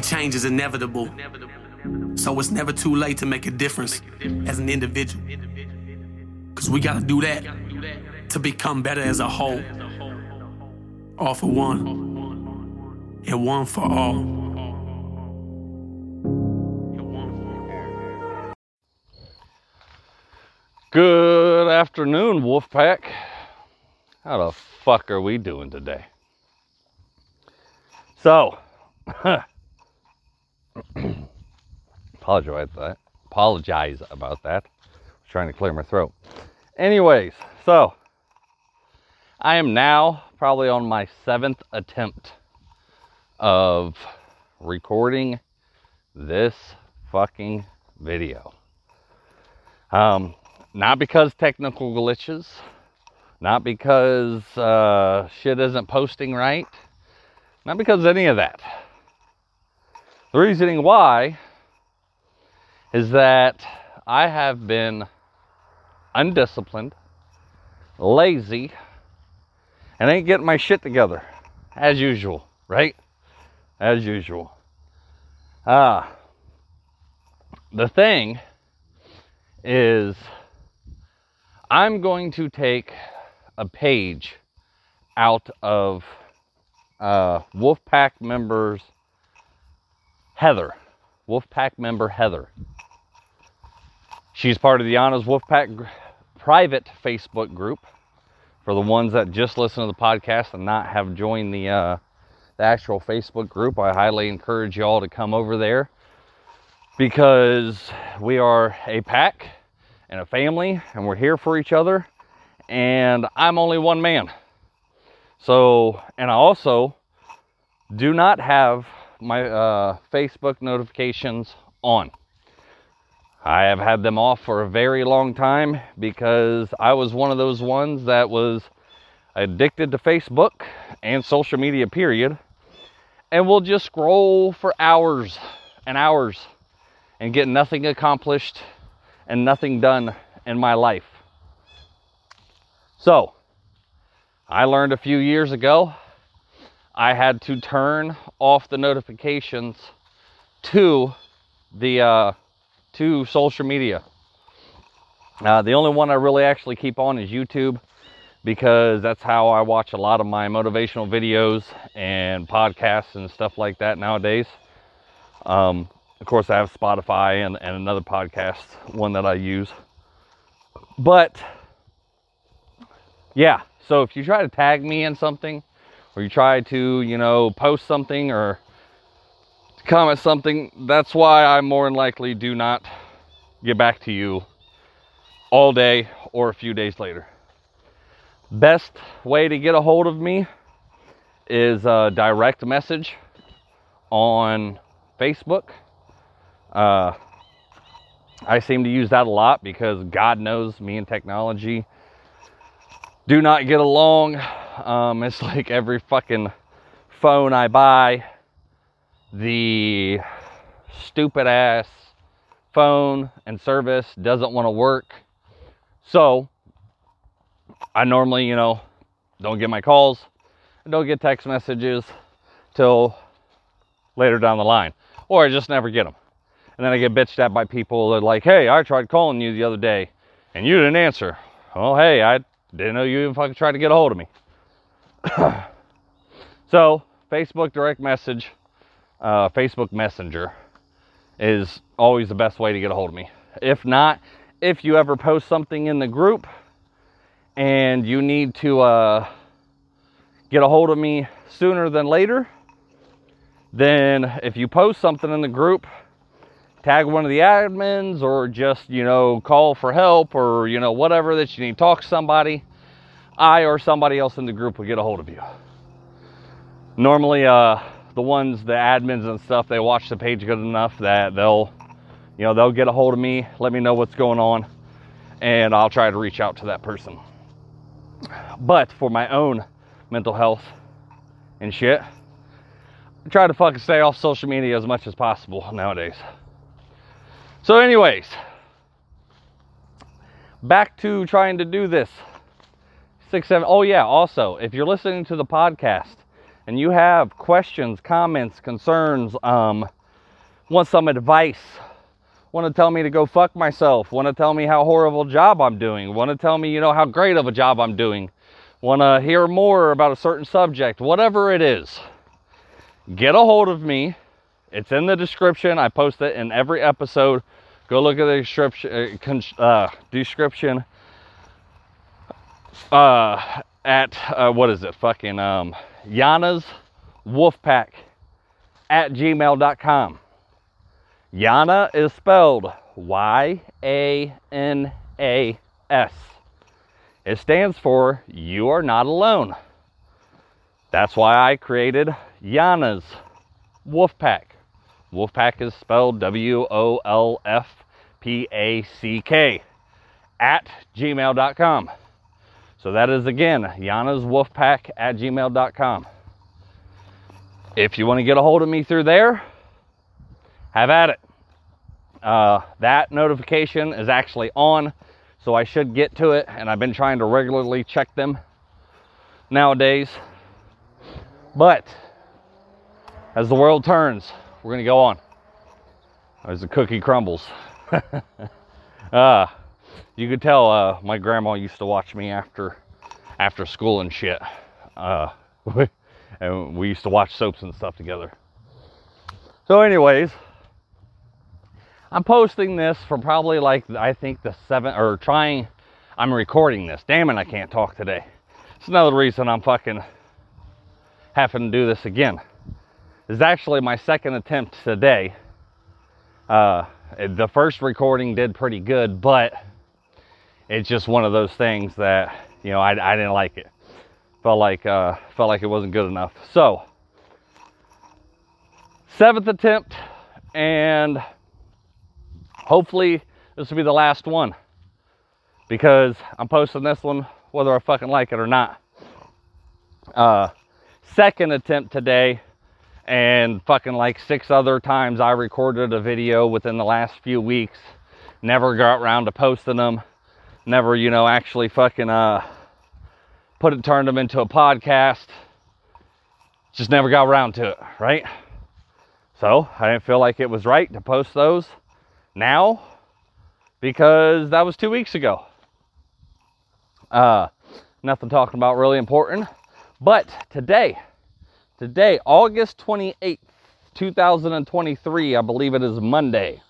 change is inevitable. So it's never too late to make a difference as an individual. Cause we gotta do that to become better as a whole. All for one, and one for all. Good afternoon, Wolfpack. How the fuck are we doing today? So, apologize that. Apologize about that. I was trying to clear my throat. Anyways, so I am now probably on my seventh attempt of recording this fucking video. Um, not because technical glitches, not because uh, shit isn't posting right, not because any of that. The reasoning why is that I have been undisciplined, lazy, and ain't getting my shit together as usual, right? As usual. Ah, uh, the thing is I'm going to take a page out of uh, Wolfpack members Heather, Wolfpack member Heather. She's part of the Yana's Wolfpack private Facebook group. For the ones that just listen to the podcast and not have joined the uh, the actual Facebook group, I highly encourage y'all to come over there because we are a pack and a family, and we're here for each other. And I'm only one man. So, and I also do not have my uh, Facebook notifications on. I have had them off for a very long time because I was one of those ones that was addicted to Facebook and social media, period, and will just scroll for hours and hours and get nothing accomplished and nothing done in my life. So, I learned a few years ago I had to turn off the notifications to the uh, to social media. Uh, the only one I really actually keep on is YouTube because that's how I watch a lot of my motivational videos and podcasts and stuff like that nowadays. Um, of course, I have Spotify and, and another podcast, one that I use. But yeah, so if you try to tag me in something, or you try to, you know, post something or comment something, that's why I more than likely do not get back to you all day or a few days later. Best way to get a hold of me is a direct message on Facebook. Uh, I seem to use that a lot because God knows me and technology do not get along. Um, it's like every fucking phone I buy, the stupid ass phone and service doesn't want to work. So I normally, you know, don't get my calls, I don't get text messages till later down the line, or I just never get them. And then I get bitched at by people that are like, hey, I tried calling you the other day and you didn't answer. Well, hey, I didn't know you even fucking tried to get a hold of me. so, Facebook direct message, uh, Facebook Messenger is always the best way to get a hold of me. If not, if you ever post something in the group and you need to uh, get a hold of me sooner than later, then if you post something in the group, tag one of the admins or just, you know, call for help or, you know, whatever that you need to talk to somebody, I or somebody else in the group will get a hold of you. Normally, uh, the ones, the admins and stuff, they watch the page good enough that they'll, you know, they'll get a hold of me, let me know what's going on, and I'll try to reach out to that person. But for my own mental health and shit, I try to fucking stay off social media as much as possible nowadays. So, anyways, back to trying to do this. Six, seven. Oh, yeah. Also, if you're listening to the podcast and you have questions, comments, concerns, um, want some advice, want to tell me to go fuck myself, want to tell me how horrible job I'm doing, want to tell me, you know, how great of a job I'm doing, want to hear more about a certain subject, whatever it is, get a hold of me. It's in the description. I post it in every episode. Go look at the description. Uh, uh description. Uh, at uh, what is it? Fucking um, Yana's Wolfpack at gmail.com. Yana is spelled Y A N A S. It stands for You Are Not Alone. That's why I created Yana's Wolfpack. Wolfpack is spelled W O L F P A C K at gmail.com. So that is again Yana's Wolfpack at gmail.com. If you want to get a hold of me through there, have at it. Uh, that notification is actually on, so I should get to it, and I've been trying to regularly check them nowadays. But as the world turns, we're going to go on. As the cookie crumbles. uh, you could tell uh, my grandma used to watch me after after school and shit. Uh, and we used to watch soaps and stuff together. So, anyways, I'm posting this for probably like I think the seventh or trying. I'm recording this. Damn it, I can't talk today. It's another reason I'm fucking having to do this again. It's actually my second attempt today. Uh, the first recording did pretty good, but it's just one of those things that you know I, I didn't like it. Felt like uh, felt like it wasn't good enough. So seventh attempt, and hopefully this will be the last one because I'm posting this one whether I fucking like it or not. Uh, second attempt today and fucking like six other times I recorded a video within the last few weeks. Never got around to posting them. Never, you know, actually fucking uh put it turned them into a podcast. Just never got around to it, right? So I didn't feel like it was right to post those now because that was two weeks ago. Uh nothing talking about really important. But today Today, August 28th, 2023, I believe it is Monday.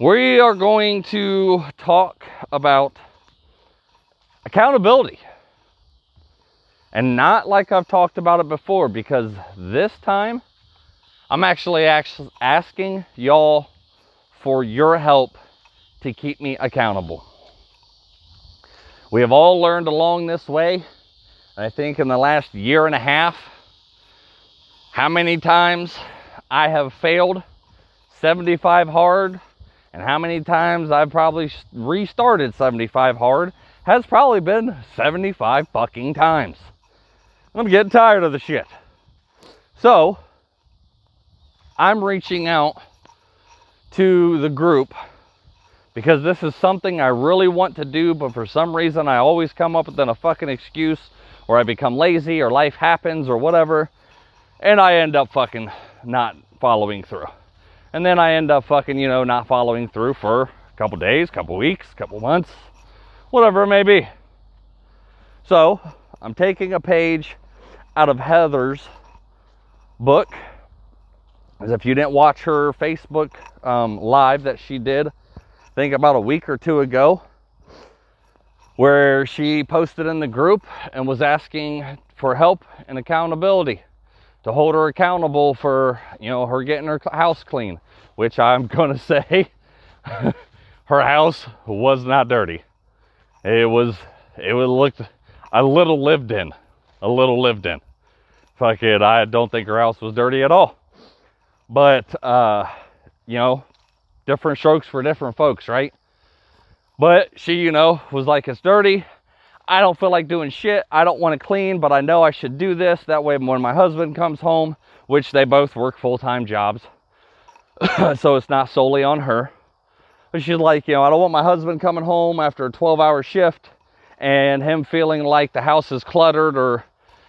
We are going to talk about accountability. And not like I've talked about it before, because this time I'm actually asking y'all for your help to keep me accountable. We have all learned along this way I think in the last year and a half, how many times I have failed 75 hard and how many times I've probably restarted 75 hard has probably been 75 fucking times. I'm getting tired of the shit. So, I'm reaching out to the group because this is something I really want to do, but for some reason I always come up with a fucking excuse or I become lazy or life happens or whatever, and I end up fucking not following through. And then I end up fucking, you know, not following through for a couple days, couple weeks, couple months, whatever it may be. So, I'm taking a page out of Heather's book. As if you didn't watch her Facebook um, live that she did, I think about a week or two ago, where she posted in the group and was asking for help and accountability to hold her accountable for, you know, her getting her house clean, which I'm going to say her house was not dirty. It was it would looked a little lived in, a little lived in. Fuck it, I don't think her house was dirty at all. But uh, you know, different strokes for different folks, right? But she, you know, was like, it's dirty. I don't feel like doing shit. I don't want to clean, but I know I should do this. That way, when my husband comes home, which they both work full time jobs, so it's not solely on her. But she's like, you know, I don't want my husband coming home after a 12 hour shift and him feeling like the house is cluttered or,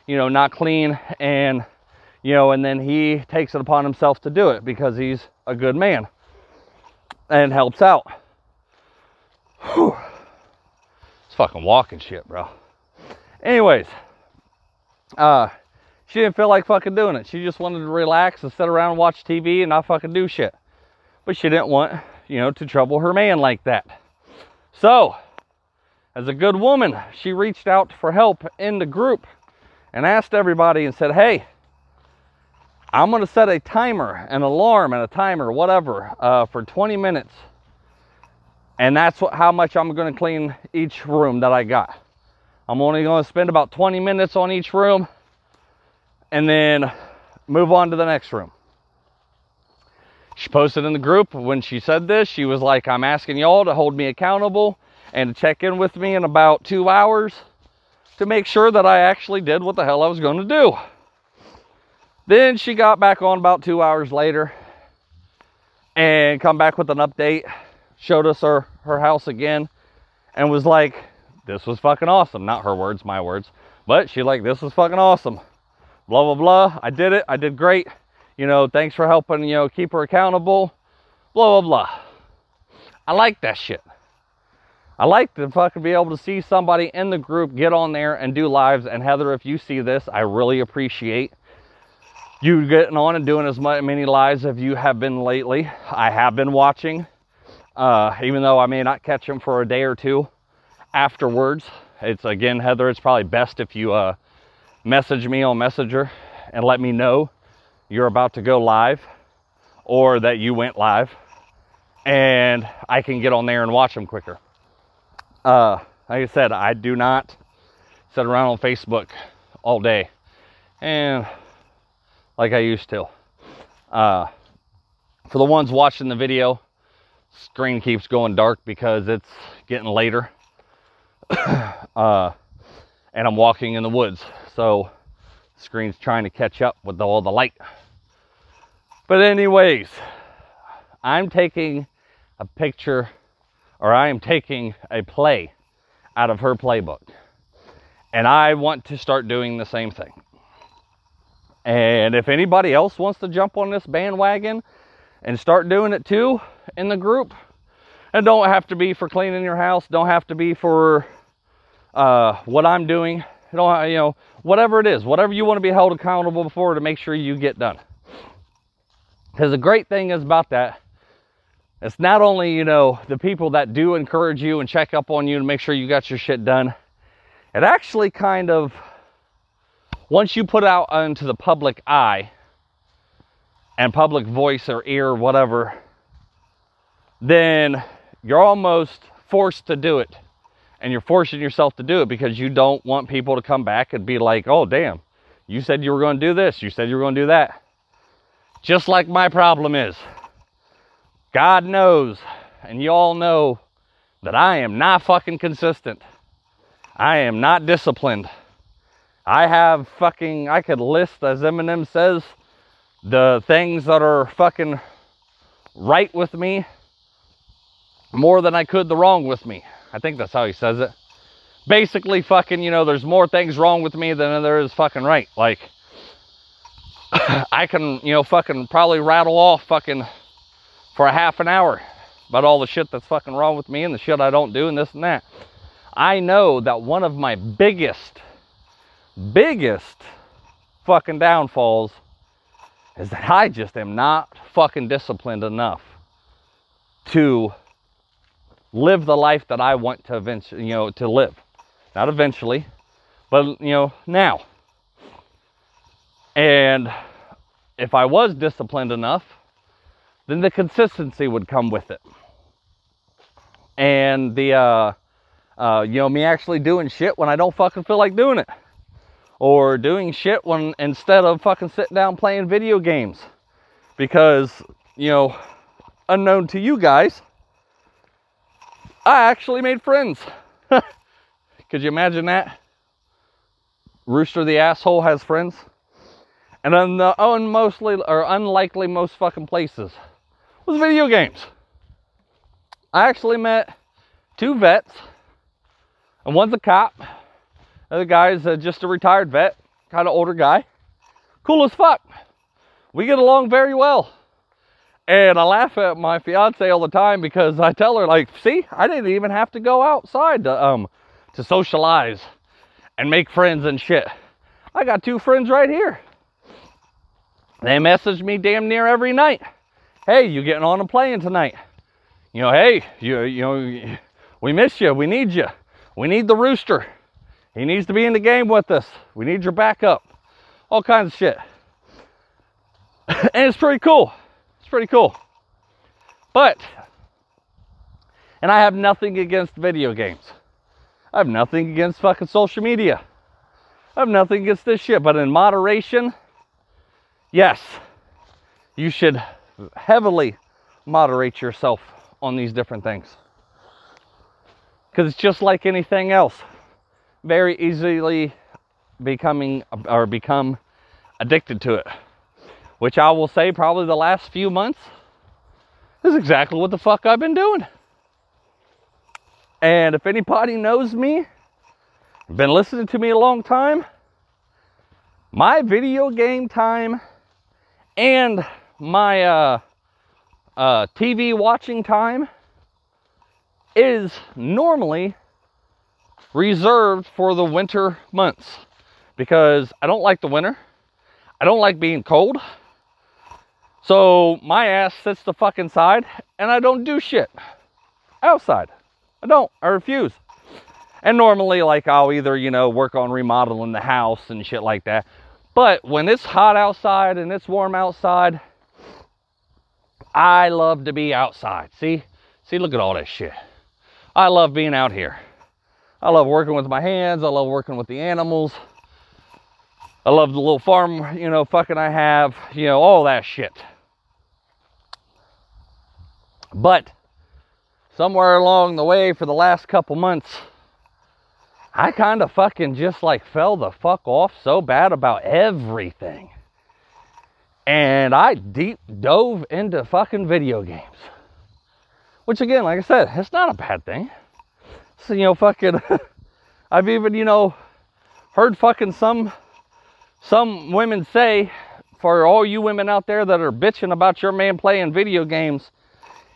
you know, not clean and, you know, and then he takes it upon himself to do it because he's a good man and helps out. Whew. Fucking walking shit, bro. Anyways, uh, she didn't feel like fucking doing it. She just wanted to relax and sit around and watch TV and not fucking do shit. But she didn't want, you know, to trouble her man like that. So, as a good woman, she reached out for help in the group and asked everybody and said, Hey, I'm going to set a timer, an alarm, and a timer, whatever, uh, for 20 minutes. And that's what, how much I'm to clean each room that I got. I'm only to spend about 20 minutes on each room and then move on to the next room. She posted in the group when she said this, she was like, I'm asking y'all to hold me accountable and to check in with me in about two hours to make sure that I actually did what the hell I was to do. Then she got back on about two hours later and come back with an update, showed us her, her house again, and was like, this was fucking awesome. Not her words, my words. But she like, this was fucking awesome. Blah, blah, blah. I did it. I did great. You know, thanks for helping, you know, keep her accountable. Blah, blah, blah. I like that shit. I like to fucking be able to see somebody in the group get on there and do lives. And Heather, if you see this, I really appreciate you getting on and doing as many lives as you have been lately. I have been watching, uh, even though I may not catch them for a day or two afterwards. It's again, Heather, it's probably best if you uh, message me on Messenger and let me know you're about to go live or that you went live and I can get on there and watch them quicker. Uh, like I said, I do not sit around on Facebook all day and like I used to. Uh, for the ones watching the video, screen keeps going dark because it's getting later. uh, and I'm walking in the woods. So the screen's trying to catch up with all the light. But anyways, I'm taking a picture or I am taking a play out of her playbook. And I want to start doing the same thing. And if anybody else wants to jump on this bandwagon and start doing it too in the group, and don't have to be for cleaning your house, don't have to be for uh, what I'm doing, don't you know, whatever it is, whatever you want to be held accountable for to make sure you get done. Because the great thing is about that, it's not only, you know, the people that do encourage you and check up on you to make sure you got your shit done, it actually kind of once you put out into the public eye and public voice or ear, whatever, then you're almost forced to do it. And you're forcing yourself to do it because you don't want people to come back and be like, oh, damn, you said you were going to do this. You said you were going to do that. Just like my problem is. God knows, and you all know, that I am not fucking consistent. I am not disciplined. I have fucking, I could list, as Eminem says, the things that are fucking right with me more than I could the wrong with me. I think that's how he says it. Basically, fucking, you know, there's more things wrong with me than there is fucking right. Like, I can, you know, fucking probably rattle off fucking for a half an hour about all the shit that's fucking wrong with me and the shit I don't do and this and that. I know that one of my biggest biggest fucking downfalls is that I just am not fucking disciplined enough to live the life that I want to eventually, you know, to live. Not eventually, but you know, now. And if I was disciplined enough, then the consistency would come with it. And the uh uh you know, me actually doing shit when I don't fucking feel like doing it or doing shit when instead of fucking sitting down playing video games. Because, you know, unknown to you guys, I actually made friends. Could you imagine that? Rooster the asshole has friends. And then the unmostly or unlikely most fucking places was video games. I actually met two vets, and one's a cop, the other guy's uh, just a retired vet. kind of older guy, cool as fuck. We get along very well. And I laugh at my fiance all the time because I tell her, like, see, I didn't even have to go outside to um to socialize and make friends and shit. I got two friends right here. They message me damn near every night. Hey, you getting on and playing tonight? You know, hey, you you know, we miss you. We need you. We need the rooster. He needs to be in the game with us. We need your backup. All kinds of shit. and it's pretty cool. It's pretty cool. But, and I have nothing against video games. I have nothing against fucking social media. I have nothing against this shit. But in moderation, yes, you should heavily moderate yourself on these different things. Because it's just like anything else, very easily becoming or become addicted to it. Which I will say, probably the last few months, is exactly what the fuck I've been doing. And if anybody knows me, been listening to me a long time, my video game time and my uh, uh, TV watching time is normally reserved for the winter months because I don't like the winter. I don't like being cold. So my ass sits the fuck inside and I don't do shit outside. I don't. I refuse. And normally, like, I'll either, you know, work on remodeling the house and shit like that. But when it's hot outside and it's warm outside, I love to be outside. See? See, look at all that shit. I love being out here. I love working with my hands. I love working with the animals. I love the little farm, you know, fucking I have, you know, all that shit. But somewhere along the way for the last couple months, I kind of fucking just like fell the fuck off so bad about everything. And I deep dove into fucking video games. Which again, like I said, it's not a bad thing. So, you know, fucking I've even, you know, heard fucking some some women say for all you women out there that are bitching about your man playing video games,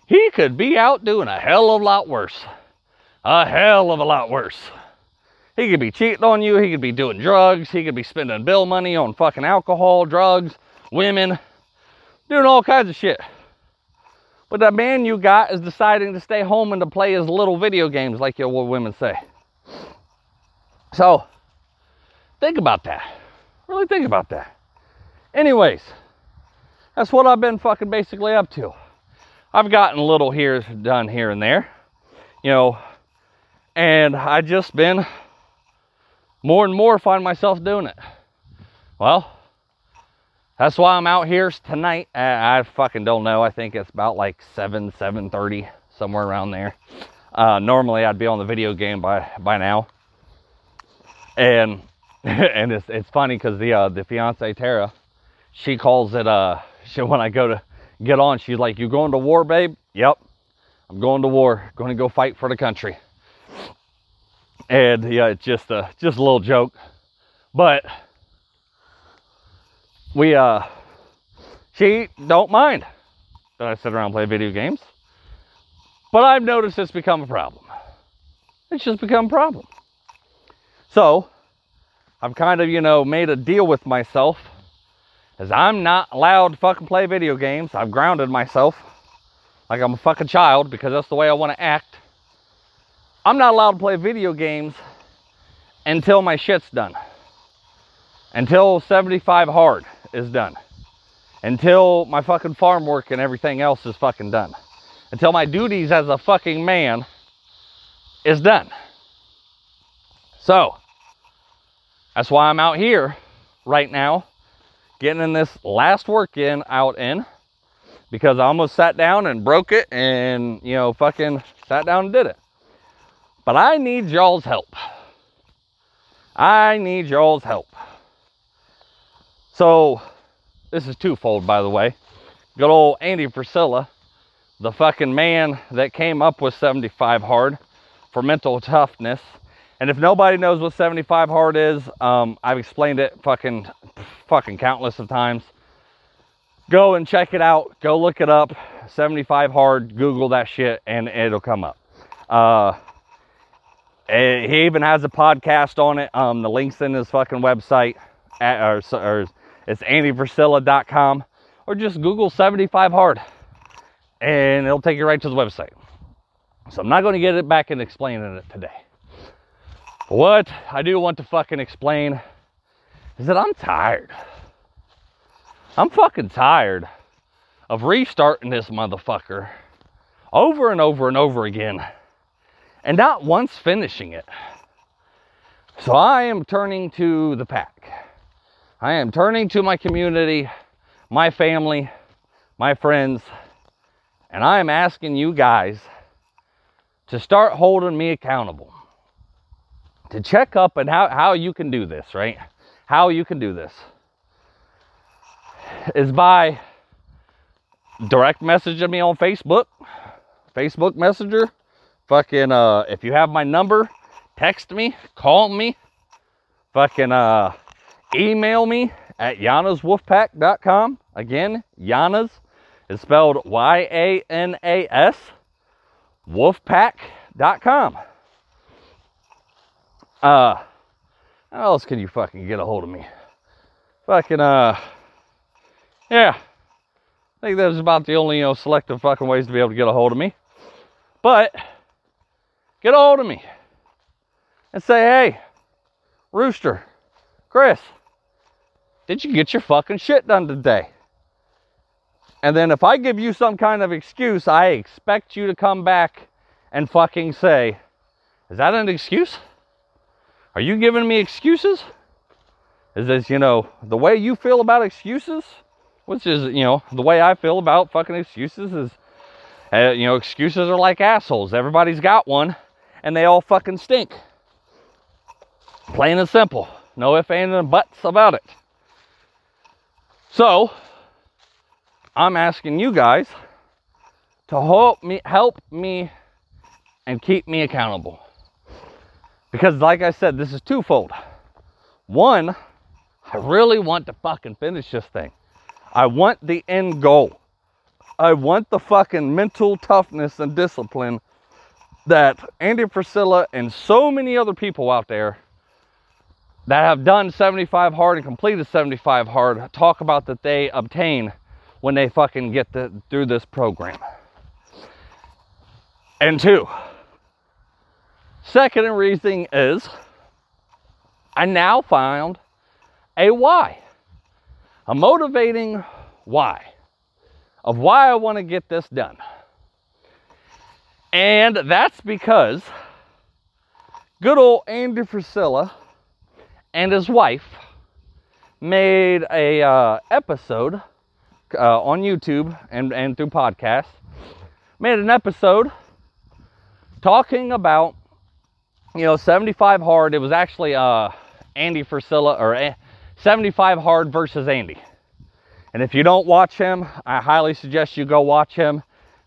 he could be out doing a hell of a lot worse. A hell of a lot worse. He could be cheating on you. He could be doing drugs. He could be spending bill money on fucking alcohol, drugs, women, doing all kinds of shit. But the man you got is deciding to stay home and to play his little video games, like your women say. So, think about that. Really think about that. Anyways, that's what I've been fucking basically up to. I've gotten little here done here and there, you know, and I just been more and more find myself doing it. Well, that's why I'm out here tonight. I, fucking don't know. I think it's about like 7, 7.30, somewhere around there. Uh, normally I'd be on the video game by, by now. And, and it's, it's funny because the, uh, the fiance Tara, she calls it, uh, she, when I go to get on, she's like, you going to war, babe? Yep. I'm going to war. Going to go fight for the country. And yeah, it's just a, just a little joke. But we uh she don't mind that I sit around and play video games. But I've noticed it's become a problem. It's just become a problem. So I've kind of, you know, made a deal with myself as I'm not allowed to fucking play video games. I've grounded myself like I'm a fucking child because that's the way I want to act. I'm not allowed to play video games until my shit's done. Until 75 hard is done. Until my fucking farm work and everything else is fucking done. Until my duties as a fucking man is done. So, that's why I'm out here right now, getting in this last work in, out in, because I almost sat down and broke it and, you know, fucking sat down and did it. But I need y'all's help. I need y'all's help. So, this is twofold, by the way. Good old Andy Frisella, the fucking man that came up with 75 hard for mental toughness And if nobody knows what 75 hard is, um, I've explained it fucking, fucking countless of times. Go and check it out. Go look it up. 75 hard. Google that shit, and it'll come up. Uh, eh, he even has a podcast on it. Um, the link's in his fucking website, at, or, or it's andyfrisella.com, or just Google 75 hard, and it'll take you right to the website. So I'm not going to get it back and explaining it today. What I do want to fucking explain is that I'm tired. I'm fucking tired of restarting this motherfucker over and over and over again and not once finishing it. So I am turning to the pack. I am turning to my community, my family, my friends, and I am asking you guys to start holding me accountable. To check up and how, how you can do this, right? How you can do this is by direct messaging me on Facebook, Facebook Messenger. Fucking, uh, if you have my number, text me, call me, fucking, uh, email me at yanaswolfpack.com. Again, Yanas is spelled Y A N A S, wolfpack.com. Uh, how else can you fucking get a hold of me? Fucking, uh, yeah. I think that's about the only, you know, selective fucking ways to be able to get a hold of me. But, get a hold of me and say, hey, Rooster, Chris, did you get your fucking shit done today? And then if I give you some kind of excuse, I expect you to come back and fucking say, is that an excuse? Are you giving me excuses? Is this, you know, the way you feel about excuses? Which is, you know, the way I feel about fucking excuses is, uh, you know, excuses are like assholes. Everybody's got one, and they all fucking stink. Plain and simple. No ifs, ands, and buts about it. So, I'm asking you guys to help me, help me, and keep me accountable. Because, like I said, this is twofold. One, I really want to fucking finish this thing. I want the end goal. I want the fucking mental toughness and discipline that Andy Frisella and so many other people out there that have done 75 hard and completed 75 hard talk about that they obtain when they fucking get the, through this program. And two, second reason is I now found a why a motivating why of why I want to get this done. And that's because good old Andy Frisella and his wife made a uh, episode uh, on YouTube and, and through podcasts, made an episode talking about, you know, 75 hard. It was actually uh, Andy Frisella or 75 Hard versus Andy. And if you don't watch him, I highly suggest you go watch him,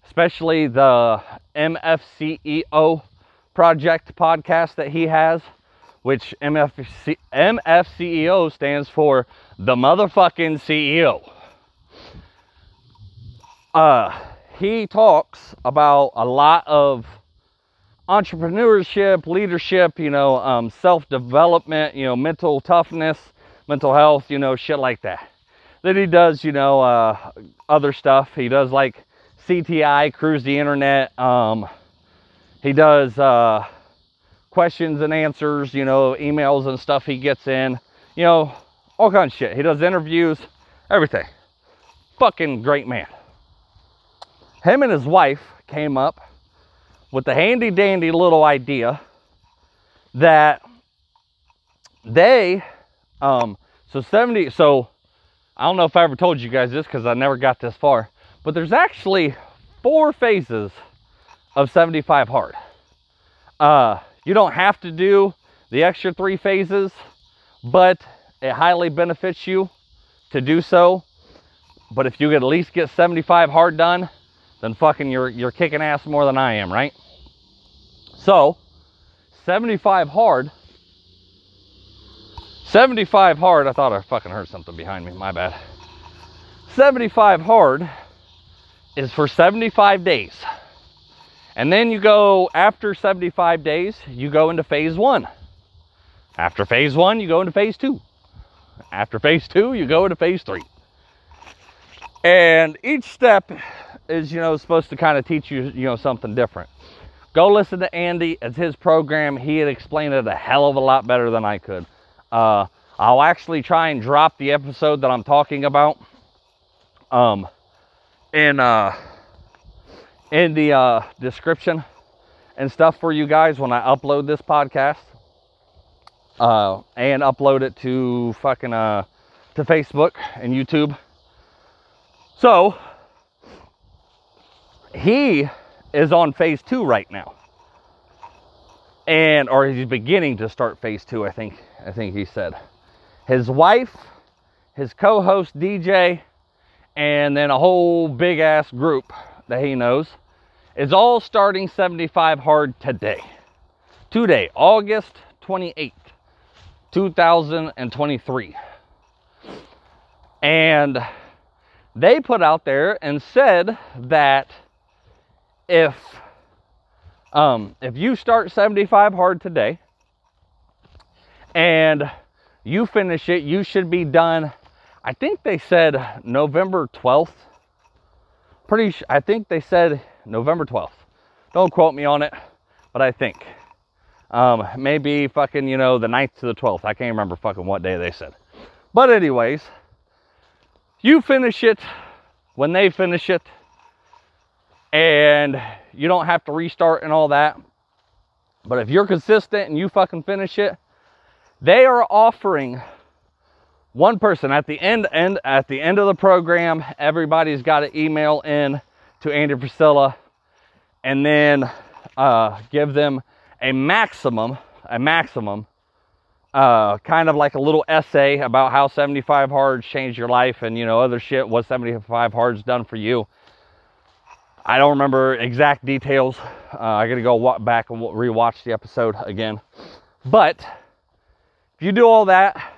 especially the MFCEO project podcast that he has, which MFC, MFCEO stands for the motherfucking CEO. Uh, he talks about a lot of entrepreneurship, leadership, you know, um, self development, you know, mental toughness mental health, you know, shit like that. Then he does, you know, uh, other stuff. He does like CTI, cruise the internet. Um, he does uh, questions and answers, you know, emails and stuff he gets in, you know, all kinds of shit. He does interviews, everything. Fucking great man. Him and his wife came up with the handy dandy little idea that they um, so 70, so I don't know if I ever told you guys this because I never got this far, but there's actually four phases of 75 hard. Uh, you don't have to do the extra three phases, but it highly benefits you to do so. But if you could at least get 75 hard done, then fucking you're you're kicking ass more than I am, right? So, 75 hard. 75 hard. I thought I fucking heard something behind me. My bad. 75 hard is for 75 days. And then you go after 75 days, you go into phase one. After phase one, you go into phase two. After phase two, you go into phase three. And each step is, you know, supposed to kind of teach you, you know, something different. Go listen to Andy. It's his program. He had explained it a hell of a lot better than I could. Uh, I'll actually try and drop the episode that I'm talking about um, and, uh, in the uh, description and stuff for you guys when I upload this podcast uh, and upload it to fucking uh, to Facebook and YouTube. So he is on phase two right now, and or he's beginning to start phase two. I think I think he said his wife, his co-host DJ, and then a whole big ass group that he knows is all starting 75 hard today. Today, August 28th, 2023. And they put out there and said that if um, if you start 75 hard today and you finish it, you should be done. I think they said November 12th. Pretty, sh- I think they said November 12th. Don't quote me on it, but I think. Um, maybe fucking, you know, the 9th to the 12th. I can't remember fucking what day they said. But, anyways, you finish it when they finish it, and you don't have to restart and all that. But if you're consistent and you fucking finish it, they are offering one person at the end end at the end of the program everybody's got to email in to andy frisella and then uh, give them a maximum a maximum uh, kind of like a little essay about how 75 hards changed your life and you know other shit what 75 hards done for you. I don't remember exact details. Uh, i gotta go back and rewatch the episode again. But if you do all that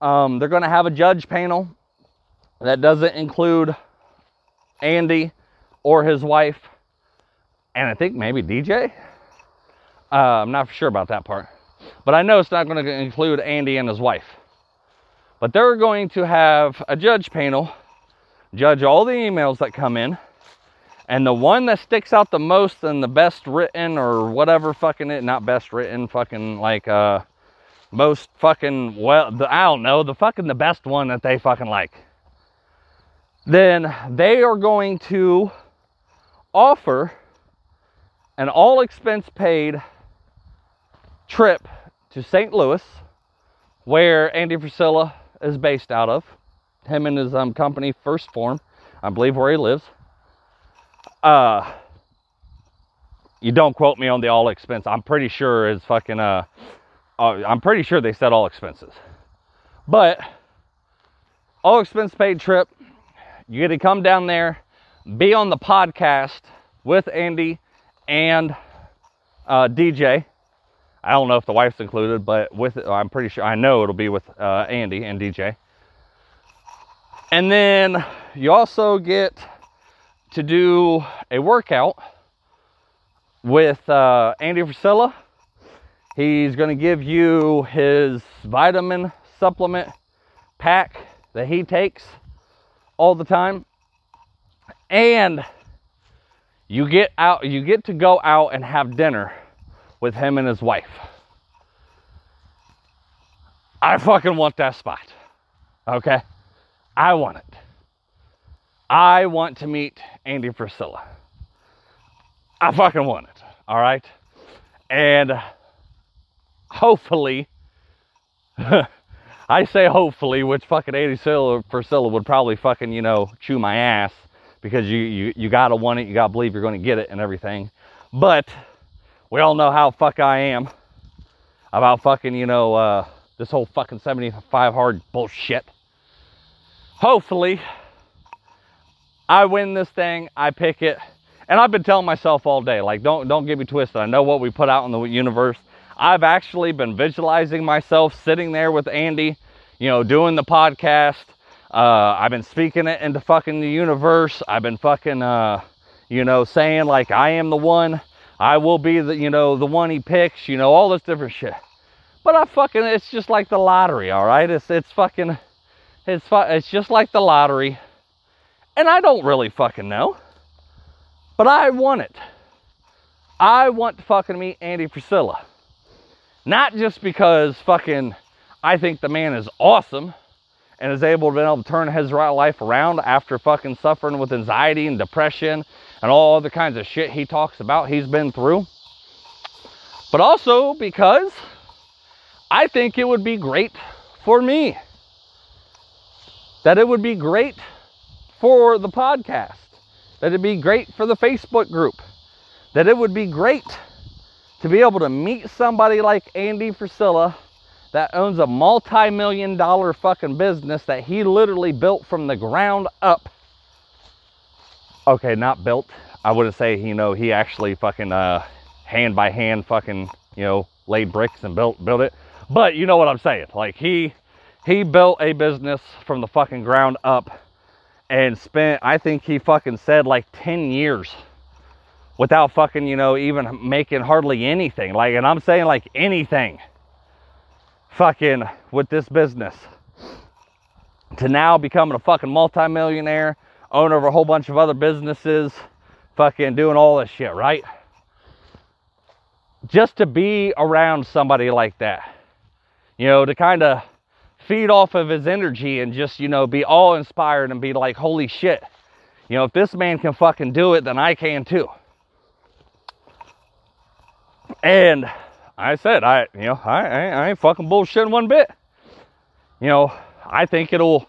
um, they're going to have a judge panel that doesn't include Andy or his wife, and I think maybe DJ. Uh, I'm not sure about that part, but I know it's not going to include Andy and his wife. But they're going to have a judge panel judge all the emails that come in, and the one that sticks out the most and the best written or whatever fucking it, not best written, fucking like uh most fucking well the, I don't know the fucking the best one that they fucking like. Then they are going to offer an all expense paid trip to St. Louis where Andy Frisella is based out of. Him and his um, company 1st Phorm. I believe where he lives. Uh you don't quote me on the all expense I'm pretty sure is fucking uh uh, I'm pretty sure they said all expenses. But all expense paid trip. You get to come down there, be on the podcast with Andy and uh, DJ. I don't know if the wife's included, but with it, I'm pretty sure I know it'll be with uh, Andy and DJ. And then you also get to do a workout with uh, Andy Frisella He's going to give you his vitamin supplement pack that he takes all the time. And you get out you get to go out and have dinner with him and his wife. I fucking want that spot. Okay? I want it. I want to meet Andy Frisella. I fucking want it. All right? And hopefully, I say hopefully, which fucking Andy Frisella would probably fucking, you know, chew my ass because you, you, you gotta want it, you gotta believe you're gonna get it and everything. But we all know how fuck I am about fucking, you know, uh, this whole fucking 75 hard bullshit. Hopefully, I win this thing, I pick it, and I've been telling myself all day, like, don't don't get me twisted. I know what we put out in the universe I've actually been visualizing myself sitting there with Andy, you know, doing the podcast. Uh, I've been speaking it into fucking the universe. I've been fucking, uh, you know, saying like I am the one. I will be the, you know, the one he picks. You know, all this different shit. But I fucking, it's just like the lottery, all right? It's it's fucking, it's fu- it's just like the lottery, and I don't really fucking know, but I want it. I want to fucking meet Andy Frisella. Not just because fucking I think the man is awesome and is able to be able to turn his life around after fucking suffering with anxiety and depression and all other kinds of shit he talks about he's been through. But also because I think it would be great for me. That it would be great for the podcast. That it'd be great for the Facebook group. That it would be great to be able to meet somebody like Andy Frisella that owns a multi-million dollar fucking business that he literally built from the ground up. Okay, not built. I wouldn't say, you know, he actually fucking uh hand by hand fucking, you know, laid bricks and built built it. But you know what I'm saying. Like he he built a business from the fucking ground up and spent I think he fucking said like 10 years without fucking, you know, even making hardly anything. Like, and I'm saying like anything fucking with this business to now becoming a fucking multimillionaire, owner of a whole bunch of other businesses, fucking doing all this shit, right? Just to be around somebody like that, you know, to kind of feed off of his energy and just, you know, be all inspired and be like, holy shit, you know, if this man can fucking do it, then I can too. And I said, I, you know, I, I ain't fucking bullshitting one bit. You know, I think it'll,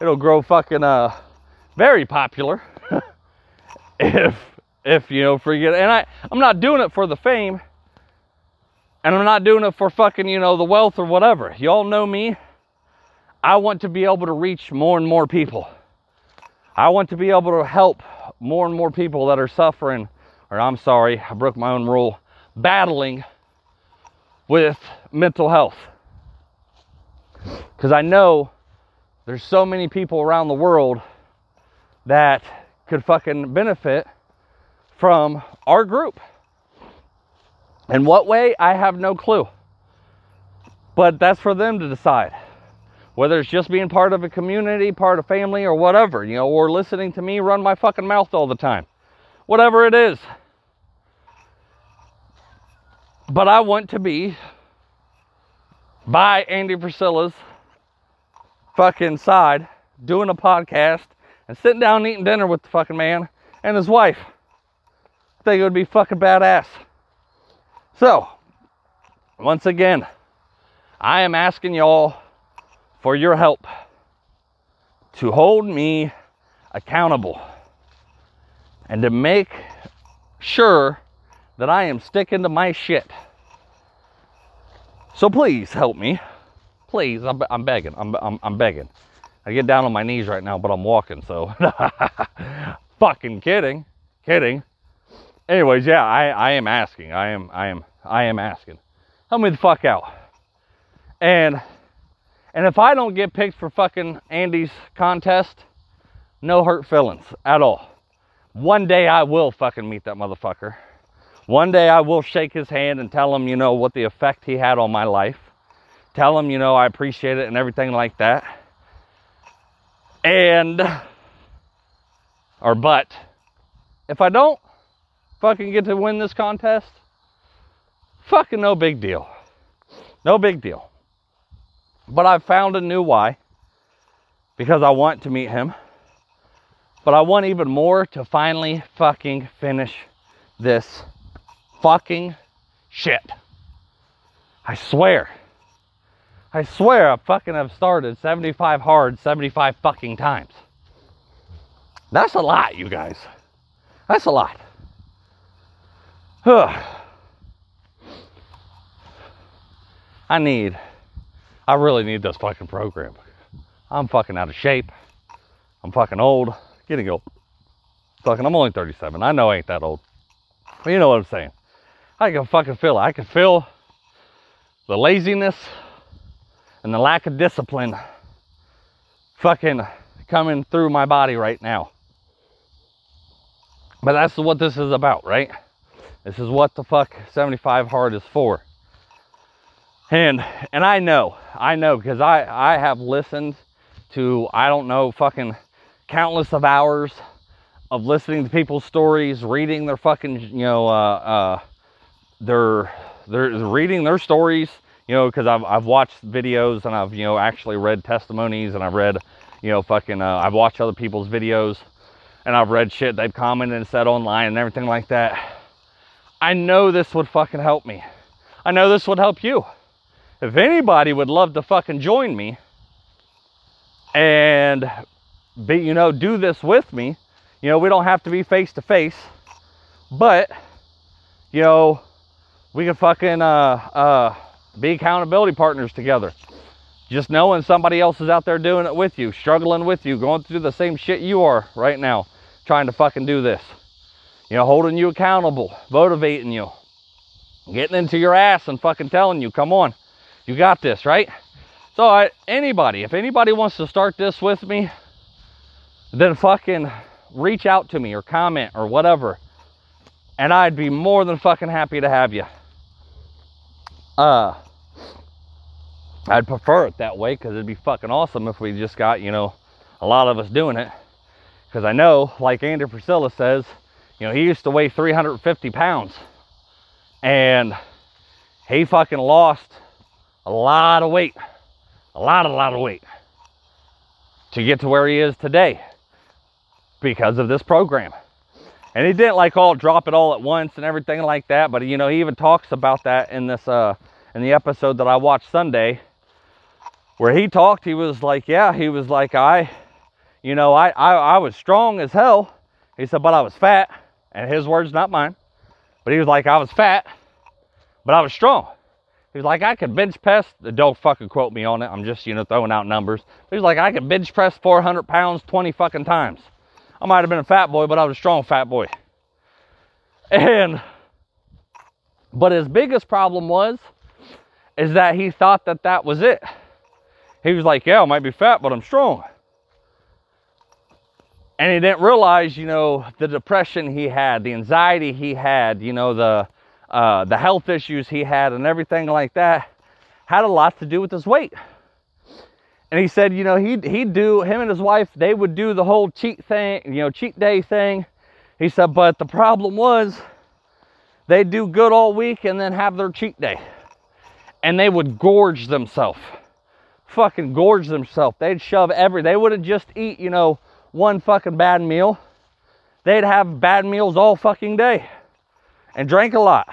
it'll grow fucking, uh, very popular if, if, you know, forget, and I, I'm not doing it for the fame and I'm not doing it for fucking, you know, the wealth or whatever. Y'all know me. I want to be able to reach more and more people. I want to be able to help more and more people that are suffering, or I'm sorry, I broke my own rule, battling with mental health. Because I know there's so many people around the world that could fucking benefit from our group. In what way, I have no clue. But that's for them to decide. Whether it's just being part of a community, part of family, or whatever, you know, or listening to me run my fucking mouth all the time. Whatever it is. But I want to be by Andy Frisella's fucking side doing a podcast and sitting down and eating dinner with the fucking man and his wife. I think it would be fucking badass. So, once again, I am asking y'all for your help to hold me accountable and to make sure that I am sticking to my shit. So please help me. Please, I'm, I'm begging. I'm, I'm, I'm begging. I get down on my knees right now, but I'm walking, so fucking kidding. Kidding. Anyways, yeah, I, I am asking. I am I am I am asking. Help me the fuck out. And and if I don't get picked for fucking Andy's contest, no hurt feelings at all. One day I will fucking meet that motherfucker. One day I will shake his hand and tell him, you know, what the effect he had on my life. Tell him, you know, I appreciate it and everything like that. And, or but, if I don't fucking get to win this contest, fucking no big deal. No big deal. But I've found a new why because I want to meet him. But I want even more to finally fucking finish this fucking shit. I swear. I swear I fucking have started 75 hard 75 fucking times. That's a lot, you guys. That's a lot. Huh? I need, I really need this fucking program. I'm fucking out of shape. I'm fucking old. Getting old. Fucking, I'm only 37. I know I ain't that old. But you know what I'm saying. I can fucking feel it. I can feel the laziness and the lack of discipline fucking coming through my body right now. But that's what this is about, right? This is what the fuck 75 hard is for. And and I know, I know because I I have listened to I don't know fucking countless of hours of listening to people's stories, reading their fucking you know uh, uh, their their reading their stories, you know, because I've I've watched videos and I've you know actually read testimonies and I've read you know fucking uh, I've watched other people's videos and I've read shit they've commented and said online and everything like that. I know this would fucking help me. I know this would help you. If anybody would love to fucking join me and be, you know, do this with me, you know, we don't have to be face to face, but, you know, we can fucking uh, uh, be accountability partners together. Just knowing somebody else is out there doing it with you, struggling with you, going through the same shit you are right now, trying to fucking do this. You know, holding you accountable, motivating you, getting into your ass and fucking telling you, come on, you got this, right? So, I, anybody, if anybody wants to start this with me, then fucking reach out to me or comment or whatever. And I'd be more than fucking happy to have you. Uh, I'd prefer it that way because it'd be fucking awesome if we just got, you know, a lot of us doing it. Because I know, like Andy Frisella says, you know, he used to weigh 350 pounds. And he fucking lost a lot of weight. A lot, a lot of weight. To get to where he is today. Because of this program. And he didn't like all drop it all at once and everything like that. But you know, he even talks about that in this uh in the episode that I watched Sunday where he talked, he was like, yeah, he was like, I, you know, I, I, I was strong as hell. He said, but I was fat. And his words, not mine. But he was like, I was fat, but I was strong. He was like, I could bench press. Don't fucking quote me on it. I'm just, you know, throwing out numbers. He was like, I could bench press 400 pounds 20 fucking times. I might have been a fat boy, but I was a strong fat boy. And, but his biggest problem was, is that he thought that that was it. He was like, Yeah, I might be fat, but I'm strong. And he didn't realize, you know, the depression he had, the anxiety he had, you know, the uh, the health issues he had, and everything like that had a lot to do with his weight. And he said, you know, he'd, he'd do, him and his wife, they would do the whole cheat thing, you know, cheat day thing. He said, but the problem was they'd do good all week and then have their cheat day. And they would gorge themselves fucking gorge themselves. They'd shove every, they wouldn't just eat, you know, one fucking bad meal. They'd have bad meals all fucking day and drank a lot.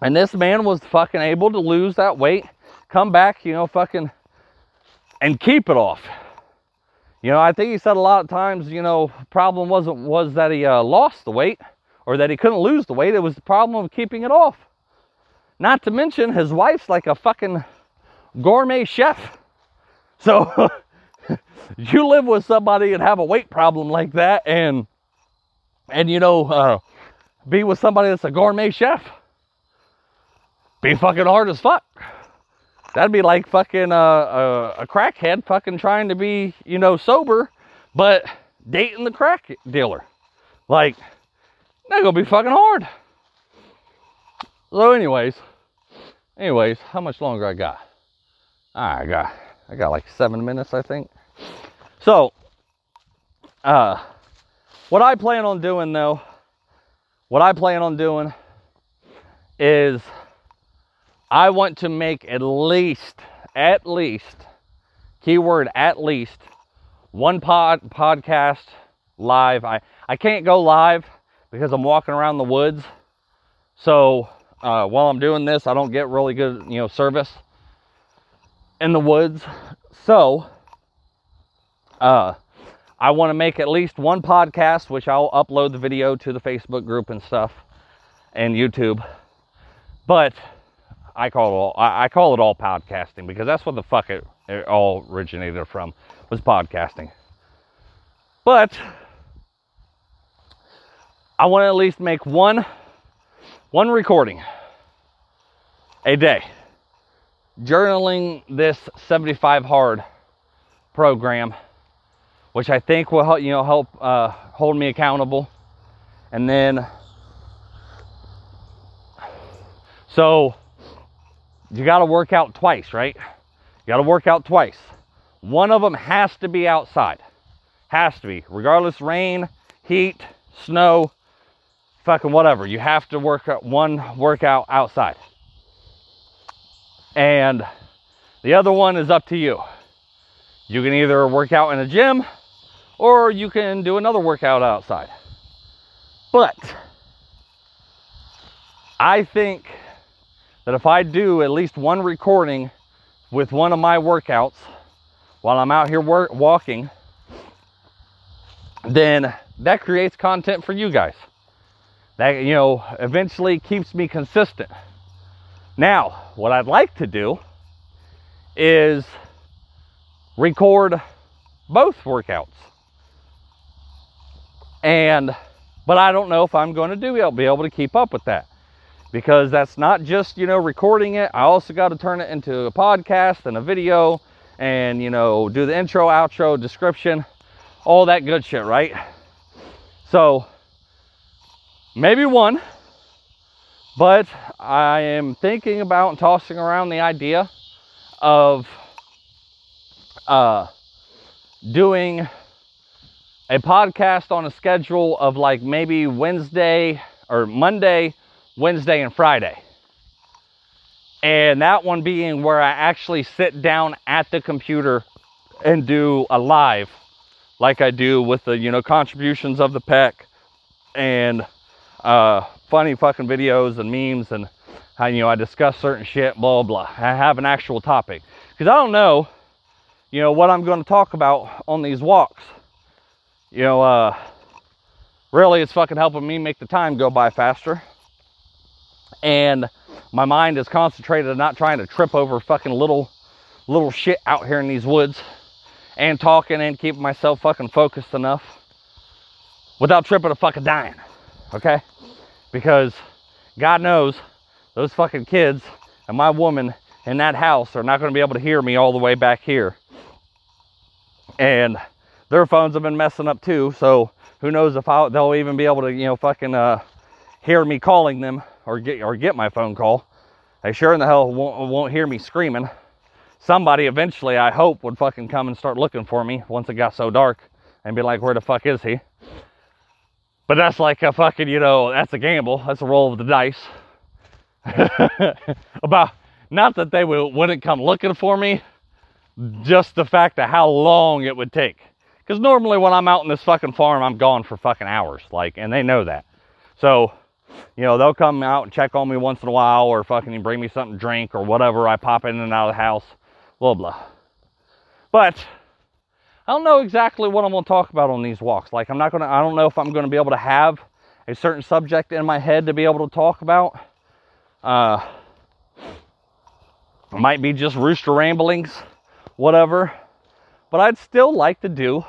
And this man was fucking able to lose that weight, come back, you know, fucking, and keep it off. You know, I think he said a lot of times, you know, problem wasn't was that he uh, lost the weight or that he couldn't lose the weight. It was the problem of keeping it off. Not to mention his wife's like a fucking gourmet chef. So you live with somebody and have a weight problem like that and and you know uh, be with somebody that's a gourmet chef be fucking hard as fuck that'd be like fucking uh, uh, a crackhead fucking trying to be you know sober but dating the crack dealer. Like that's gonna be fucking hard. So anyways anyways how much longer i got? I got I got like seven minutes, I think. So, uh, what I plan on doing though, what I plan on doing is I want to make at least, at least, keyword at least, one pod podcast live. I, I can't go live because I'm walking around the woods. So uh, while I'm doing this, I don't get really good, you know, service in the woods. So, uh, I want to make at least one podcast, which I'll upload the video to the Facebook group and stuff and YouTube. But I call it all I call it all podcasting because that's what the fuck it, it all originated from was podcasting. But I want to at least make one one recording a day. Journaling this 75 hard program, which I think will help you know help uh, hold me accountable, and then so you got to work out twice, right? You got to work out twice. One of them has to be outside. Has to be, regardless rain, heat, snow, fucking whatever. You have to work out one workout outside. And the other one is up to you. You can either work out in a gym or you can do another workout outside. But I think that if I do at least one recording with one of my workouts while I'm out here work, walking, then that creates content for you guys. That, you know, eventually keeps me consistent. Now, what I'd like to do is record both workouts. And, but I don't know if I'm going to do, be able to keep up with that because that's not just, you know, recording it. I also got to turn it into a podcast and a video and, you know, do the intro, outro, description, all that good shit, right? So, maybe one, but I am thinking about and tossing around the idea of uh, doing a podcast on a schedule of like maybe Wednesday or Monday, Wednesday and Friday. And that one being where I actually sit down at the computer and do a live like I do with the, you know, contributions of the PEC and uh, funny fucking videos and memes and how, you know, I discuss certain shit, blah, blah. I have an actual topic. Because I don't know, you know, what I'm going to talk about on these walks. You know, uh, really it's fucking helping me make the time go by faster and my mind is concentrated on not trying to trip over fucking little little shit out here in these woods and talking and keeping myself fucking focused enough without tripping a fucking dying okay? Because god knows those fucking kids and my woman in that house are not going to be able to hear me all the way back here. And their phones have been messing up too so who knows if I, they'll even be able to you know fucking uh, hear me calling them or get or get my phone call. They sure in the hell won't, won't hear me screaming. Somebody eventually, I hope, would fucking come and start looking for me once it got so dark and be like, where the fuck is he? But that's like a fucking, you know, that's a gamble. That's a roll of the dice. About, not that they would, wouldn't come looking for me, just the fact of how long it would take. Because normally when I'm out in this fucking farm, I'm gone for fucking hours. Like, and they know that. So, you know, they'll come out and check on me once in a while or fucking bring me something to drink or whatever. I pop in and out of the house, blah, blah. But I don't know exactly what I'm going to talk about on these walks. Like, I'm not going to, I don't know if I'm going to be able to have a certain subject in my head to be able to talk about. Uh, might be just rooster ramblings, whatever. But I'd still like to do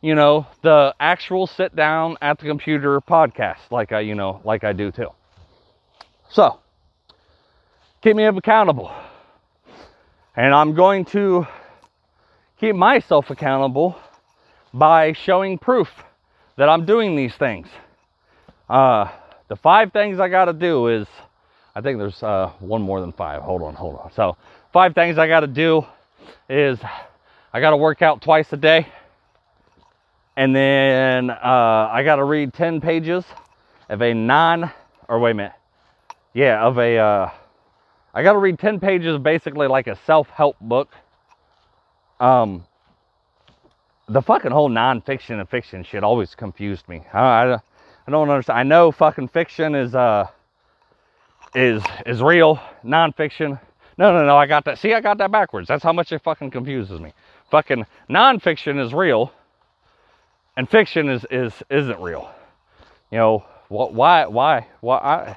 you know, the actual sit down at the computer podcast, like I, you know, like I do too. So, keep me accountable. And I'm going to keep myself accountable by showing proof that I'm doing these things. Uh, the five things I got to do is, I think there's uh, one more than five. Hold on, hold on. So, five things I got to do is I got to work out twice a day and then uh, I got to read 10 pages of a non, or wait a minute, yeah, of a, uh, I got to read 10 pages basically like a self help book. Um, the fucking whole nonfiction and fiction shit always confused me. I, I, I don't understand. I know fucking fiction is, uh, is, is real, nonfiction. No, no, no, I got that. See, I got that backwards. That's how much it fucking confuses me. Fucking nonfiction is real and fiction is is isn't real. You know why why why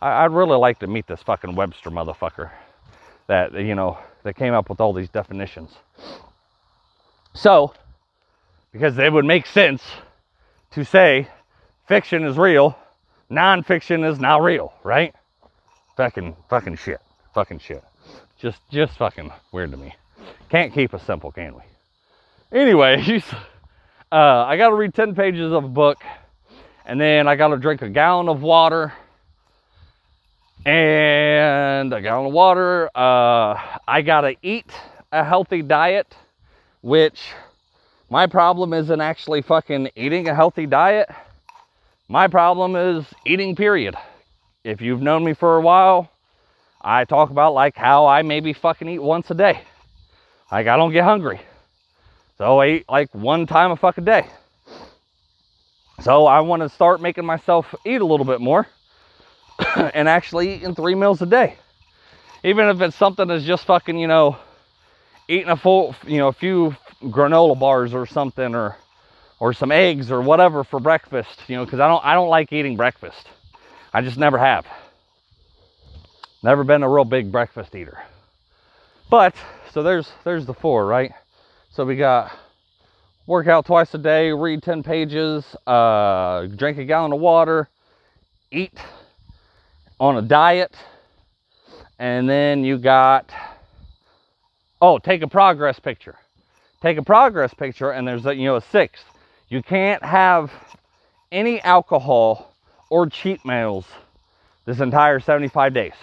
I I'd really like to meet this fucking Webster motherfucker that you know that came up with all these definitions. So because it would make sense to say fiction is real, nonfiction is not real, right? Fucking, fucking shit. Fucking shit. Just, just fucking weird to me. Can't keep us simple, can we? Anyways, uh, I got to read 10 pages of a book, and then I got to drink a gallon of water, and a gallon of water. Uh, I got to eat a healthy diet, which my problem isn't actually fucking eating a healthy diet. My problem is eating, period. If you've known me for a while, I talk about like how I maybe fucking eat once a day. Like I don't get hungry. So I eat like one time a fucking day. So I want to start making myself eat a little bit more and actually eating three meals a day. Even if it's something that's just fucking, you know, eating a full, you know, a few granola bars or something or or some eggs or whatever for breakfast, you know, cuz I don't I don't like eating breakfast. I just never have. Never been a real big breakfast eater. But so there's there's the four, right? So we got workout twice a day, read 10 pages, uh, drink a gallon of water, eat on a diet, and then you got oh, take a progress picture. Take a progress picture, and there's a you know a sixth. You can't have any alcohol or cheat meals this entire 75 days.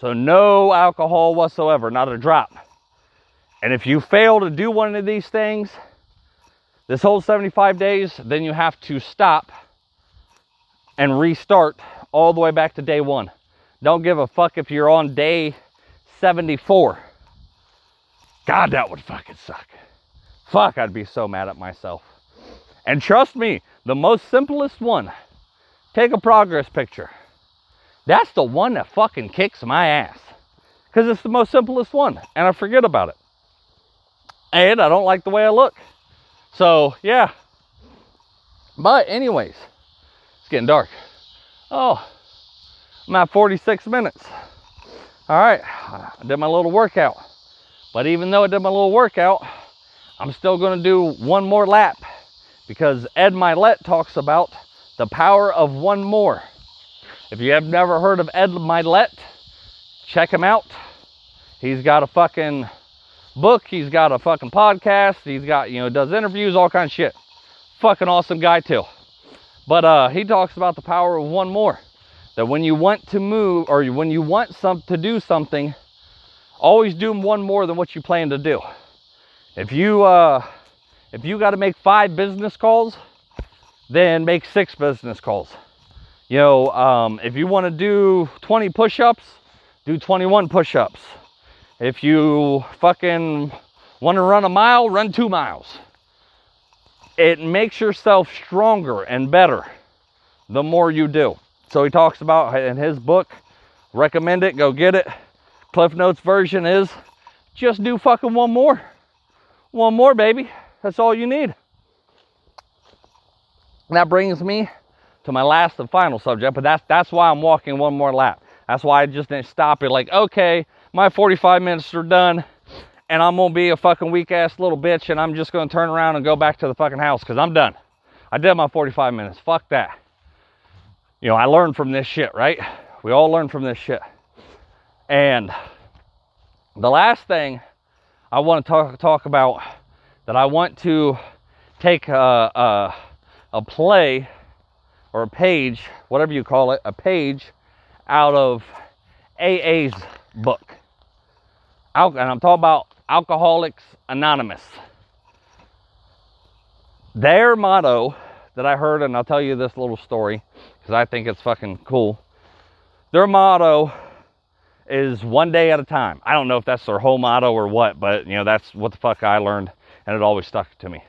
So no alcohol whatsoever, not a drop. And if you fail to do one of these things, this whole 75 days, then you have to stop and restart all the way back to day one. Don't give a fuck if you're on day 74. God, that would fucking suck. Fuck, I'd be so mad at myself. And trust me, the most simplest one, take a progress picture. That's the one that fucking kicks my ass. Because it's the most simplest one, and I forget about it and I don't like the way I look. So, yeah. But, anyways, it's getting dark. Oh, I'm at 46 minutes. All right, I did my little workout. But even though I did my little workout, I'm still going to do one more lap because Ed Mylett talks about the power of one more. If you have never heard of Ed Mylett, check him out. He's got a fucking book. He's got a fucking podcast. He's got, you know, does interviews, all kinds of shit. Fucking awesome guy too. But uh, he talks about the power of one more. That when you want to move or when you want some to do something, always do one more than what you plan to do. If you uh, if you got to make five business calls, then make six business calls. You know, um, if you want to do 20 push-ups, do 21 push-ups. If you fucking want to run a mile, run two miles. It makes yourself stronger and better the more you do. So he talks about in his book, recommend it, go get it. Cliff Notes version is just do fucking one more. One more, baby. That's all you need. And that brings me to my last and final subject, but that's that's why I'm walking one more lap. That's why I just didn't stop it like, okay, my 45 minutes are done and I'm gonna be a fucking weak ass little bitch and I'm just gonna turn around and go back to the fucking house because I'm done. I did my 45 minutes. Fuck that. You know, I learned from this shit, right? We all learn from this shit. And the last thing I want to talk talk about that I want to take a, a, a play or a page, whatever you call it, a page out of AA's book and I'm talking about Alcoholics Anonymous. Their motto that I heard, and I'll tell you this little story because I think it's fucking cool. Their motto is one day at a time. I don't know if that's their whole motto or what, but you know, that's what the fuck I learned and it always stuck to me.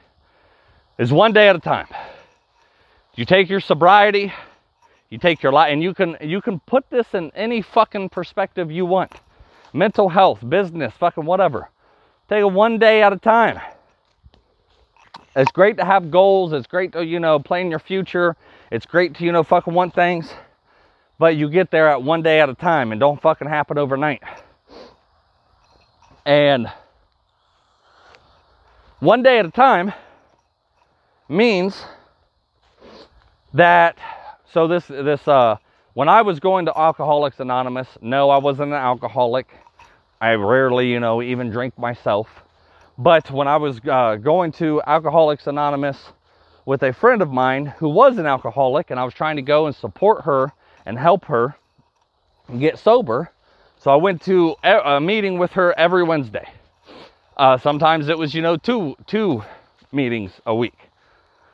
Is one day at a time. You take your sobriety, you take your life, and you can you can put this in any fucking perspective you want mental health, business, fucking whatever. Take it one day at a time. It's great to have goals. It's great to, you know, plan your future. It's great to, you know, fucking want things. But you get there at one day at a time and don't fucking happen overnight. And one day at a time means that so this this uh when I was going to Alcoholics Anonymous, no, I wasn't an alcoholic. I rarely, you know, even drink myself. But when I was uh, going to Alcoholics Anonymous with a friend of mine who was an alcoholic, and I was trying to go and support her and help her get sober, so I went to a meeting with her every Wednesday. Uh, sometimes it was, you know, two two meetings a week.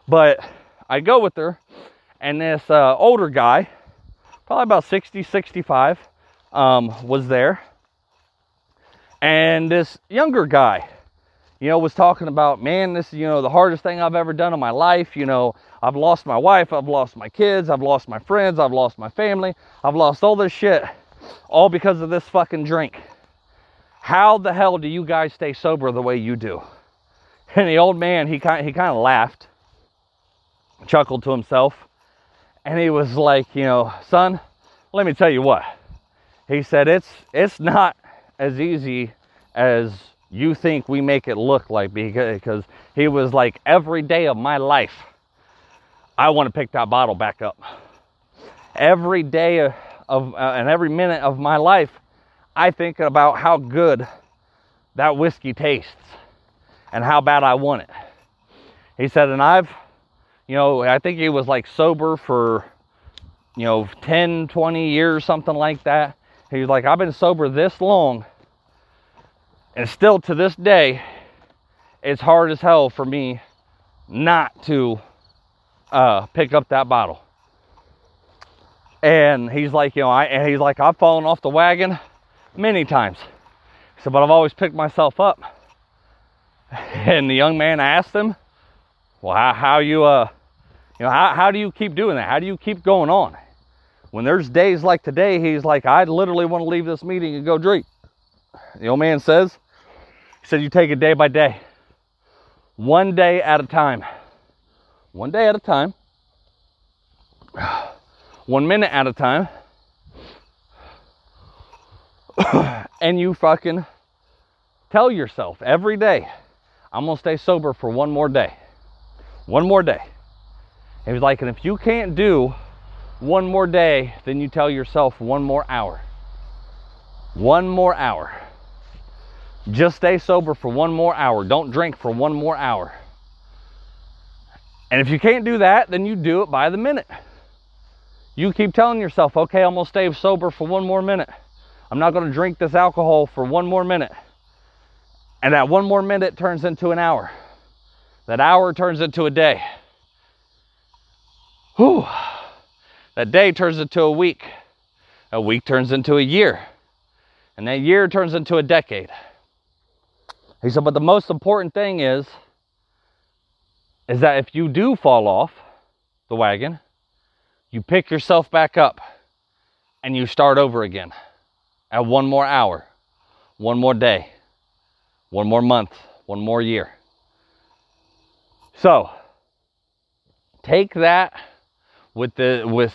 But I go with her, and this uh, older guy, probably about 60, 65, um, was there. And this younger guy, you know, was talking about, man, this is, you know, the hardest thing I've ever done in my life. You know, I've lost my wife, I've lost my kids, I've lost my friends, I've lost my family, I've lost all this shit, all because of this fucking drink. How the hell do you guys stay sober the way you do? And the old man, he kind he kind of laughed, chuckled to himself, and he was like, you know, son, let me tell you what. He said it's it's not as easy as you think we make it look like because he was like every day of my life I want to pick that bottle back up. Every day of, uh, and every minute of my life I think about how good that whiskey tastes and how bad I want it. He said, and I've, you know, I think he was like sober for, you know, 10, 20 years, something like that. He's like, I've been sober this long, and still to this day, it's hard as hell for me not to uh, pick up that bottle. And he's like, you know, I, and he's like, I've fallen off the wagon many times. Said, but I've always picked myself up. And the young man asked him, well, how, how you, uh, you know, how, how do you keep doing that? How do you keep going on? When there's days like today, he's like, I literally want to leave this meeting and go drink. The old man says, he said, you take it day by day, one day at a time, one day at a time, one minute at a time, and you fucking tell yourself every day, I'm gonna stay sober for one more day. One more day. He was like, and if you can't do one more day, then you tell yourself one more hour. One more hour. Just stay sober for one more hour. Don't drink for one more hour. And if you can't do that, then you do it by the minute. You keep telling yourself, okay, I'm gonna stay sober for one more minute. I'm not gonna drink this alcohol for one more minute. And that one more minute turns into an hour. That hour turns into a day. Whew. That day turns into a week. A week turns into a year. And that year turns into a decade. He said, but the most important thing is, is that if you do fall off the wagon, you pick yourself back up and you start over again at one more hour, one more day, one more month, one more year. So, take that with the with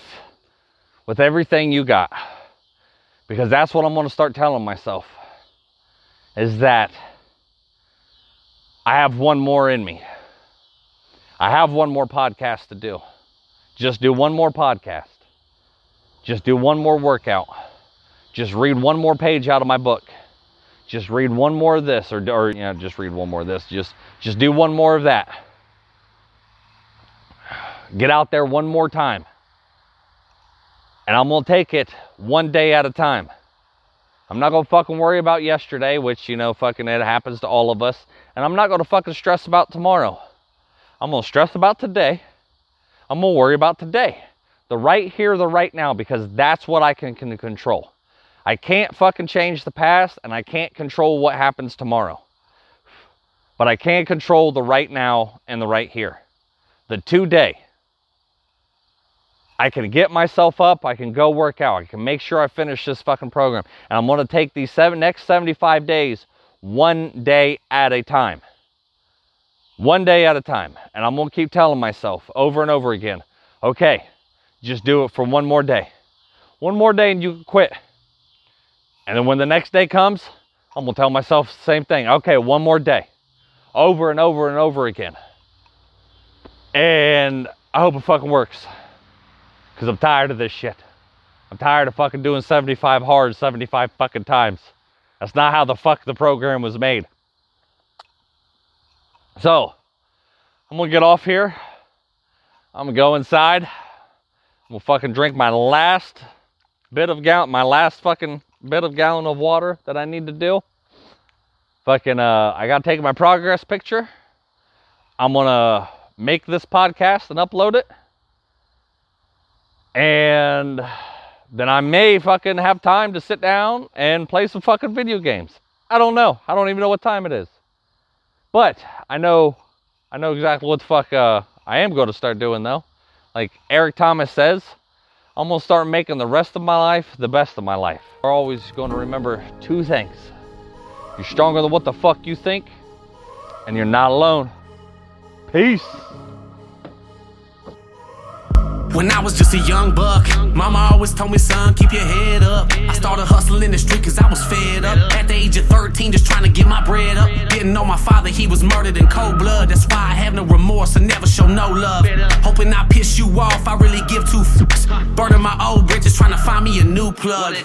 with everything you got. Because that's what I'm going to start telling myself is that I have one more in me. I have one more podcast to do. Just do one more podcast. Just do one more workout. Just read one more page out of my book. Just read one more of this, or, or you know, just read one more of this. Just, just do one more of that. Get out there one more time. And I'm gonna take it one day at a time. I'm not gonna fucking worry about yesterday, which you know, fucking it happens to all of us. And I'm not gonna fucking stress about tomorrow. I'm gonna stress about today. I'm gonna worry about today. The right here, the right now, because that's what I can, can control. I can't fucking change the past and I can't control what happens tomorrow. But I can control the right now and the right here. The today. I can get myself up, I can go work out, I can make sure I finish this fucking program. And I'm gonna take these seven next 75 days one day at a time. One day at a time. And I'm gonna keep telling myself over and over again, okay, just do it for one more day. One more day and you can quit. And then when the next day comes, I'm gonna tell myself the same thing. Okay, one more day. Over and over and over again. And I hope it fucking works. Because I'm tired of this shit. I'm tired of fucking doing 75 hard 75 fucking times. That's not how the fuck the program was made. So, I'm gonna get off here. I'm gonna go inside. I'm gonna fucking drink my last bit of gallon, my last fucking bit of gallon of water that I need to do. Fucking, uh, I gotta take my progress picture. I'm gonna make this podcast and upload it. And then I may fucking have time to sit down and play some fucking video games. I don't know. I don't even know what time it is. But I know I know exactly what the fuck uh, I am going to start doing though. Like Eric Thomas says, I'm going to start making the rest of my life the best of my life. We're always going to remember two things. You're stronger than what the fuck you think, and you're not alone. Peace. When I was just a young buck, mama always told me, son, keep your head up. I started hustling the street cause I was fed up. At the age of 13, just trying to get my bread up. Know my father, he was murdered in cold blood. That's why I have no remorse and never show no love. Hoping I piss you off, I really give two fucks. Burning my old bridges, trying to find me a new plug.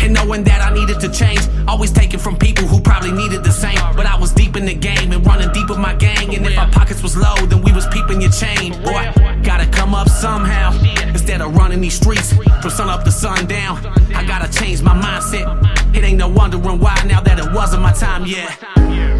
And knowing that I needed to change, always taking from people who probably needed the same. But I was deep in the game and running deep with my gang. And if our pockets was low, then we was peeping your chain. Boy, gotta come up somehow. Instead of running these streets from sun up to sundown, I gotta change my mindset. It ain't no wondering why now that it wasn't my time yet.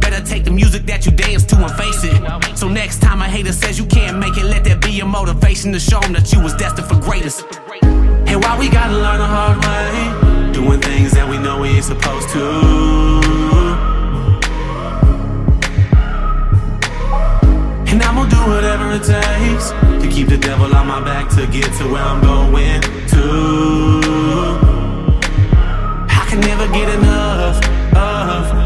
Better take the music that you dance to and face it. So next time a hater says you can't make it, let that be your motivation to show them that you was destined for greatness. And why we gotta learn the hard way, doing things that we know we ain't supposed to. And I'm gonna do whatever it takes to keep the devil on my back to get to where I'm going to. I can never get enough of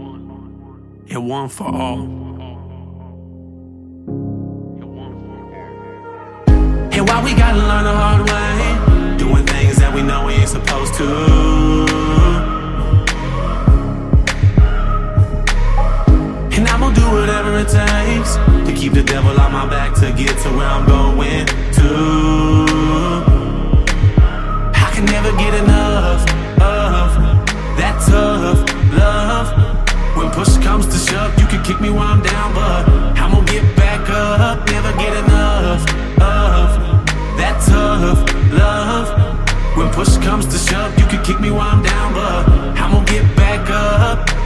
and one for all. And why we gotta learn the hard way, doing things that we know we ain't supposed to. And I'ma do whatever it takes to keep the devil on my back to get to where I'm going to. I can never get enough of that tough love. When push comes to shove, you can kick me while I'm down, but I'm gonna get back up. Never get enough of that tough love. When push comes to shove, you can kick me while I'm down, but I'm gonna get back up.